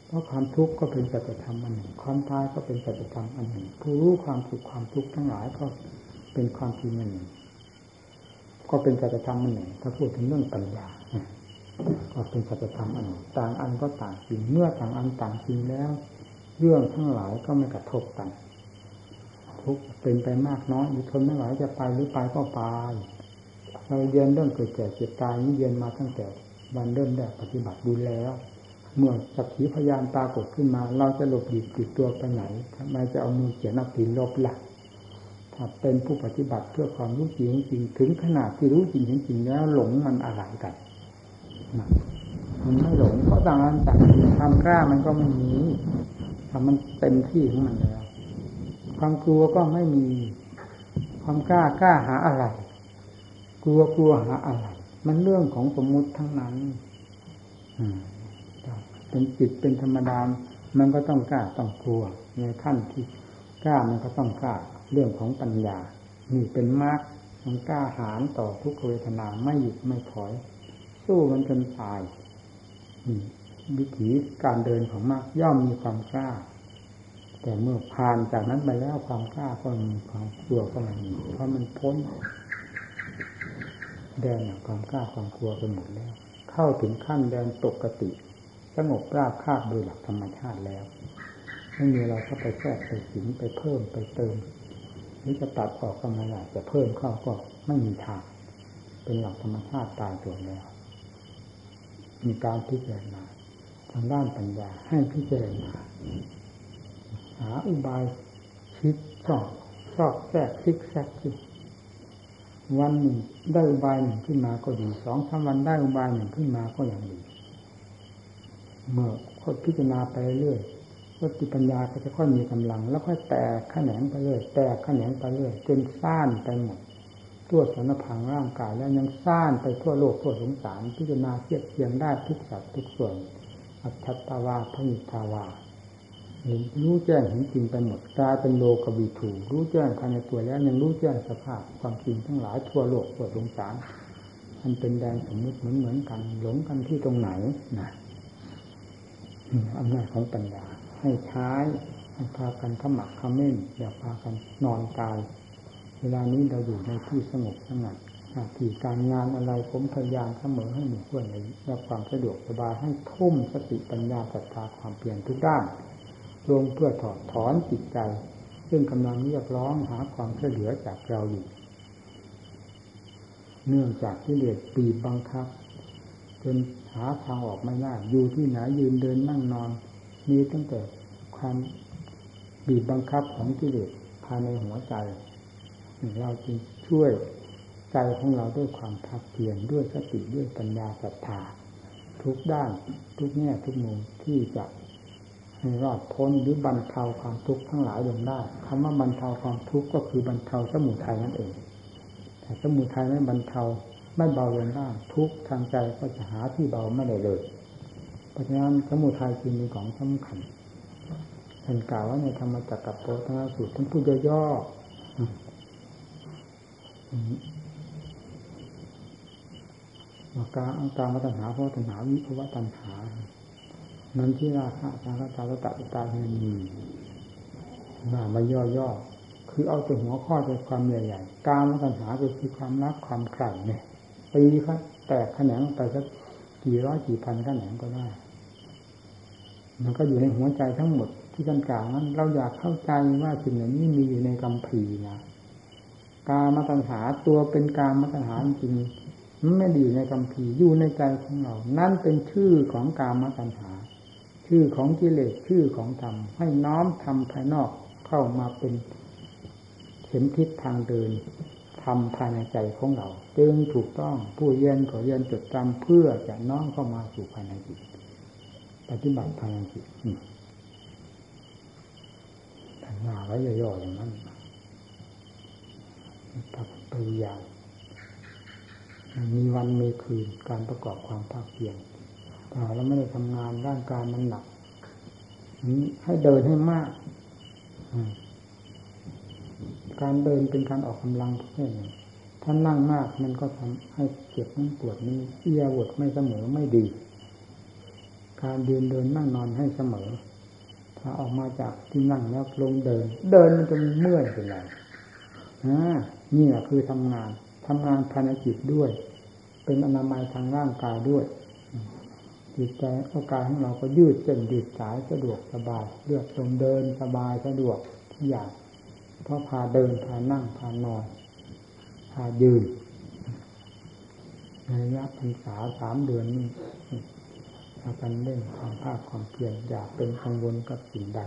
เพราะความทุกข์ก็เป็นสัจธรรมอันหนึ่ง ความตายก็เป็นสัจธรรมอันหนึ่ง ผู้รู้ความสุขความทุกข์ทั้งหลายก็เป็นความจริงอันหนึ่ง ก็เป็นสัจธรรมอันหนึ่ง ถ้าพูดถึงเรื่องปัญญา ก็เป็นสัจธรรมอันหนึ่ง ต่างอันก็ต่างจริง เมื่อต่างอันต่างจริงแล้ว เรื่องทั้งหลายก็ไม่กระทบกัน ทุกเป็นไปมากน้อยอยู่ทนไม่ไหวจะไปหรือไปก็ไปเราเรียนเรื่องเกิดแก่เจ็บตายนี่เรียนมาตั้งแต่วันเริ่มแรกปฏิบัติดูแล้ว เมื่อสักขีพยานปรากฏขึ้นมา เราจะหลบหลีกติดตัวไปไหนทำไมจะเอามือเขียนเอาตีนลบหลักถ้าเป็นผู้ปฏิบัติเพื่อความรู้จริงจริงถึงขนาดที่รู้จริงจริงแล้วหลงมันอะไรกันมันไม่หลงเพราะต่างกันต่างความกล้ามันก็ไม่มีทำมันเต็มที่ของมันแล้ว ความกลัวก็ไม่มี ความกล้ากล้าหาอะไร กลัวกลัวหาอะไร มันเรื่องของสมมุติทั้งนั้นเป็นจิตเป็นธรรมดา มันก็ต้องกล้าต้องกลัว ในขั้นที่กล้ามันก็ต้องกล้าเรื่องของปัญญา นี่เป็นมากมันกล้าหารต่อทุกเวทนาไม่หยุดไม่ถอย สู้มันจนตายวิถีการเดินของมากย่อมมีความกล้า แต่เมื่อผ่านจากนั้นไปแล้วความกล้าก็มีความกลัวก็มีเพราะมันพ้นแดนความกล้าความกลัวไปหมดแล้ว เข้าถึงขั้นแดนปกติ สงบราบคาบโดยหลักธรรมชาติแล้วไม่มีเราเข้าไปแทรกไปสิงไปเพิ่มไปเติมหรือจะตัดออกก็ไม่ได้จะเพิ่มเข้าก็ไม่มีทาง เป็นหลักธรรมชาติตายตัวแล้ว มีการพิจารณาทางด้านปัญญาให้พิจารณา หาอุบายคิดชอบชอบแทรกซิกแซกขึ้นวันหนึ่งได้อุบายหนึ่งขึ้นมาก็ดีสองสามวันได้อุบายหนึ่งขึ้นมาก็อย่างดีเมื่อค่อยพิจารณาไปเรื่อยสติปัญญาก็จะค่อยมีกำลัง แล้วค่อยแตกแขนงไปเรื่อยแตกแขนงไปเรื่อยจนซ่านไปหมดทั่วสารพังร่างกายแล้วยังซ่านไปทั่วโลกทั่วสงสารพิจารณาเทียบเทียงได้ทุกสัตว์ทุกส่วนอัตถตาวาพนิทาวา รู้แจ้งเห็นจริงไปหมดกลายเป็นโลกบีถูรู้แจ้งภายในตัวแล้วยังรู้แจ้งสภาพความจริงทั้งหลายทั่วโลกทั่วสงสารมันเป็นแดนสมมติเหมือนเหมือนกัน หลงกันที่ตรงไหนนะอำนาจของปัญญา ให้ใช้ให้พากันขมักขม้นอย่าพากันนอนตายเวลานี้เราอยู่ในที่สงบสงัดหน้าที่การงานอะไรผมพยายามเสมอให้หมู่เพื่อนในรับความสะดวกสบายให้ทุ่มสติปัญญาศรัทธาความเปลี่ยนทุกด้าน ลงเพื่อถอดถอนจิตใจ ซึ่งกำลังเรียกร้องหาความช่วยเหลือจากเราอยู่ เนื่องจากที่เลสปีบบังคับ จนหาทางออกไม่ได้อยู่ที่ไหนยืนเดินนั่งนอน มีตั้งแต่ความบีบบังคับของกิเลสภายในหัวใจ เราจึงช่วยใจของเราด้วยความพักเพียรด้วยสติด้วยปัญญาศรัทธาทุกด้านทุกแง่ทุกมุมที่จะ รอดพ้นหรือบรรเทาความทุกข์ทั้งหลายลงได้คำว่าบรรเทาความทุกข์ก็คือบรรเทาสมุทัยนั่นเอง แต่สมุทัยไม่บรรเทาไม่เบาลงได้ทุกทางใจก็จะหาที่เบาไม่ได้เลย เพราะฉะนั้นสมุทัยจึงมีของสำคัญท่านกล่าวว่าในธรรมจักรกับโพธนาสูตรท่านพูดย่อๆว่าการอังการวัฏหาเพราะตัณหาวิภวะตัณหา นั้นที่ราคะตาลตาลตาตาเนีมีมามาย่อๆคือเอาแต่หัวข้อใจความใหญ่ๆการวัฏหาก็คือความรักความใคร่เนี่ยตีครับแตกแขนงไปสักกี่ร้อยกี่พันแขนงก็ได้มันก็อยู่ในหัวใจทั้งหมดที่ท่านกล่าวนั้น เราอยากเข้าใจว่าสิ่งเหล่านี้มีอยู่ในกำพีนะกามตัญหาตัวเป็นกามตัญหาจริงมันไม่ดีในกำพีอยู่ในใจของเรา นั่นเป็นชื่อของกามตัญหา ชื่อของกิเลสชื่อของธรรม ให้น้อมทำภายนอกเข้ามาเป็นเข็มทิศทางเดินทำภายในใจของเรา จึงถูกต้องผู้เรียนขอเรียนจดจำเพื่อจะน้อมเข้ามาสู่ภายในจิตปฏิบัติภายในจิตทำงานไว้ย่อๆอย่างนั้นปริยายมีวันมีคืนการประกอบความภาคเพียร ถ้าเราไม่ได้ทำงานร่างกายมันหนักให้เดินให้มากการเดินเป็นการออกกำลังเภทหนึ่งถ้านั่งมากมันก็ทำให้เจ็บนั่นปวดนี้เอียบดไม่เสมอไม่ดี การเดินเดินนั่งนอนให้เสมอ ถ้าออกมาจากที่นั่งแล้วลงเดิน เดินมันจะเมื่อยเป็นไรนี่แหละคือทำงานทำงานภายในจิตด้วย เป็นอนามัยทางร่างกายด้วย จิตใจร่างกายของเราก็ยืดเส้นยืดสายสะดวกสบายเลือกลมเดินสบายสะดวกทุกอย่างเพราะพาเดินพานั่งพานอนพายืนในระยะพรรษาสามเดือนนี้ากันเล่นความภาคความเพียรอย่าเป็นกังวลกับสิ่งใด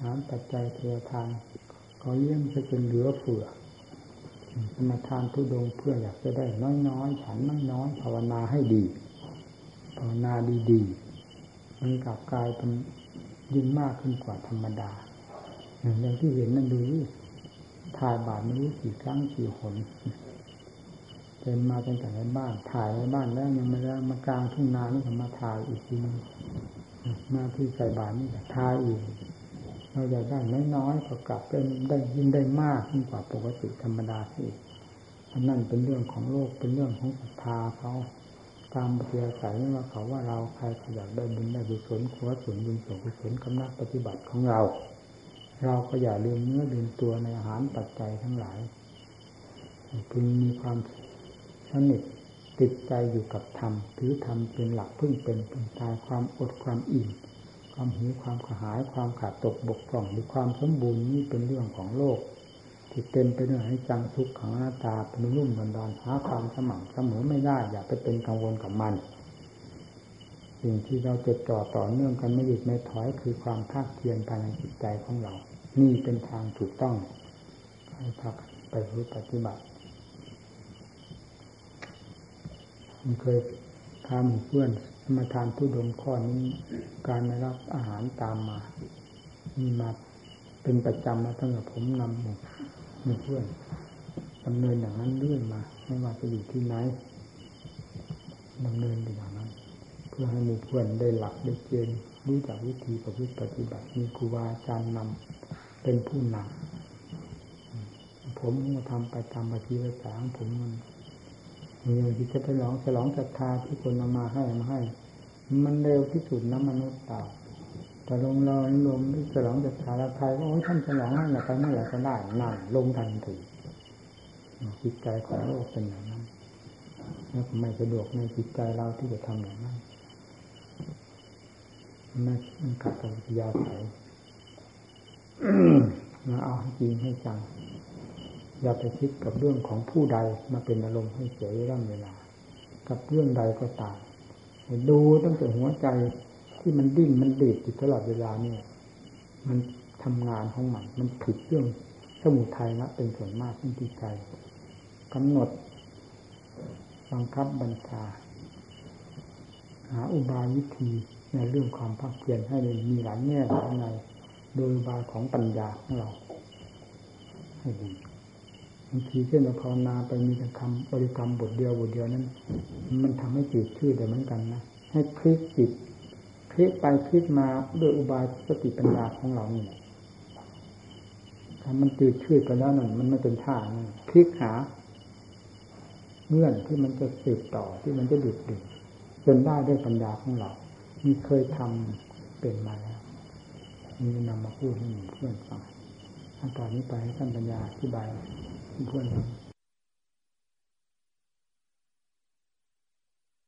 น้ำปัจจัยเทวทานก็เยี่ยมจะเป็นเหลือเฟือมาทานทุดงเพื่ออยากจะได้น้อยๆ ฉันน้อยๆ ภาวนาให้ดี ภาวนาดีๆ มันกลับกลายเป็นยิ่งมากขึ้นกว่าธรรมดา อย่างที่เห็นนั่นดูถ่ายบาทไม่รู้กี่ครั้งกี่หนเป็นมาเป็นแต่ในบ้าน ถ่ายในบ้านแล้วยังไม่ได้มากลางทุ่งนานี่มาถ่ายอีกทีนึงมาที่ใส่บาทนี่ถ่ายอีกเราอยากได้น้อยๆก็กลับเป็นได้ยิ่งได้มากขึ้นกว่าปกติธรรมดาสิอันนั่นเป็นเรื่องของโลกเป็นเรื่องของศรัทธาเขา ตามเพียสายไม่ว่าเขาว่าเราใครอยากได้บุญได้บุญสนขอส่วนบุญส่วนกุศลกำนักปฏิบัติของเรา เราก็อย่าลืมเนื้อลืมตัวในอาหารปัจจัยทั้งหลายพึงมีความสนิทติดใจอยู่กับธรรมถือธรรมเป็นหลักพึ่งเป็นเป็นตายความอดความอิ่มความหิวความกระหายความขาดตกบกพร่องหรือความสมบูรณ์นี่เป็นเรื่องของโลก ที่เต็มไปด้วยให้จังทุกขังหน้าตาเป็นรุ่มบันดอนหาความสม่ำเสมอไม่ได้ อย่าไปเป็นกังวลกับมัน สิ่งที่เราจดจ่อต่อเนื่องกันไม่หยุดไม่ถอยคือความภาคเพียรภายในจิตใจของเรา นี่เป็นทางถูกต้องให้พักไปปฏิบัติผมเคยทำเพื่อนมาทานผู้ดมข้อนี้ การไม่รับอาหารตามมา มีมาเป็นประจำมาตั้งแต่ผมนำหมู่ มีเพื่อนดำเนินอย่างนั้นเรื่อยมา ไม่ว่าจะอยู่ที่ไหนดำเนินอย่างนั้น เพื่อให้มีเพื่อนได้หลักได้เกณฑ์รู้จักวิธีประพฤติปฏิบัติ มีครูบาอาจารย์นำเป็นผู้นำผมก็ทำไปตามปฏิบัติสางผมมันมีอที่จะไปลองฉลองศรัทธาที่คนเอามาให้มาให้ มันเร็วที่สุดนะมนุษย์เต่า แต่ลงรอลงฉลองศรัทธาล้วใครก็โอ้ยท่านฉลองนั่นแหละไปเมื่อไหร่ก็ได้นั่นลงทันทีจิตใจของโลกเป็นอย่างนั้นแล้วไม่สะดวกในจิตใจเราที่จะทำอย่างนั้นไม่มันขัดกับวิทยาสายมาเอาให้จริงให้จังอย่าไปคิดกับเรื่องของผู้ใดมาเป็นอารมณ์ให้เสียร่ำเวลากับเรื่องใดก็ตามดูตั้งแต่หัวใจ ที่มันดิ้นมันเดือดอยู่ตลอดเวลาเนี่ย มันทำงานของมัน มันผิดเรื่องสมุทัยนะเป็นส่วนมากที่จิตใจกำหนดบังคับบัญชา หาอุบายวิธีในเรื่องความภาคเพียรให้มีหลายแง่หลายในโดยบายของปัญญาของเรา ให้ดีบางทีเช่นเราภาวนาไปมีแต่คำบริกรรมบทเดียวบทเดียวนั้น มันทำให้จิตชื่อแต่เหมือนกันนะให้คลิกจิต คลิกไปคลิกมาด้วยอุบายสติปัญญาของเรานี่ถ้ามันจืดชืดไปแล้วนั่นมันไม่เป็นท่าคลิกหาเงื่อนที่มันจะสืบต่อที่มันจะดุดดึงจนได้ด้วยปัญญาของเรา มีเคยทำเป็นมาแล้วมีนำมาพูดให้เพื่อนฟังอันตอนนี้ไปให้ท่านปัญญาอธิบายเพื่อนฟัง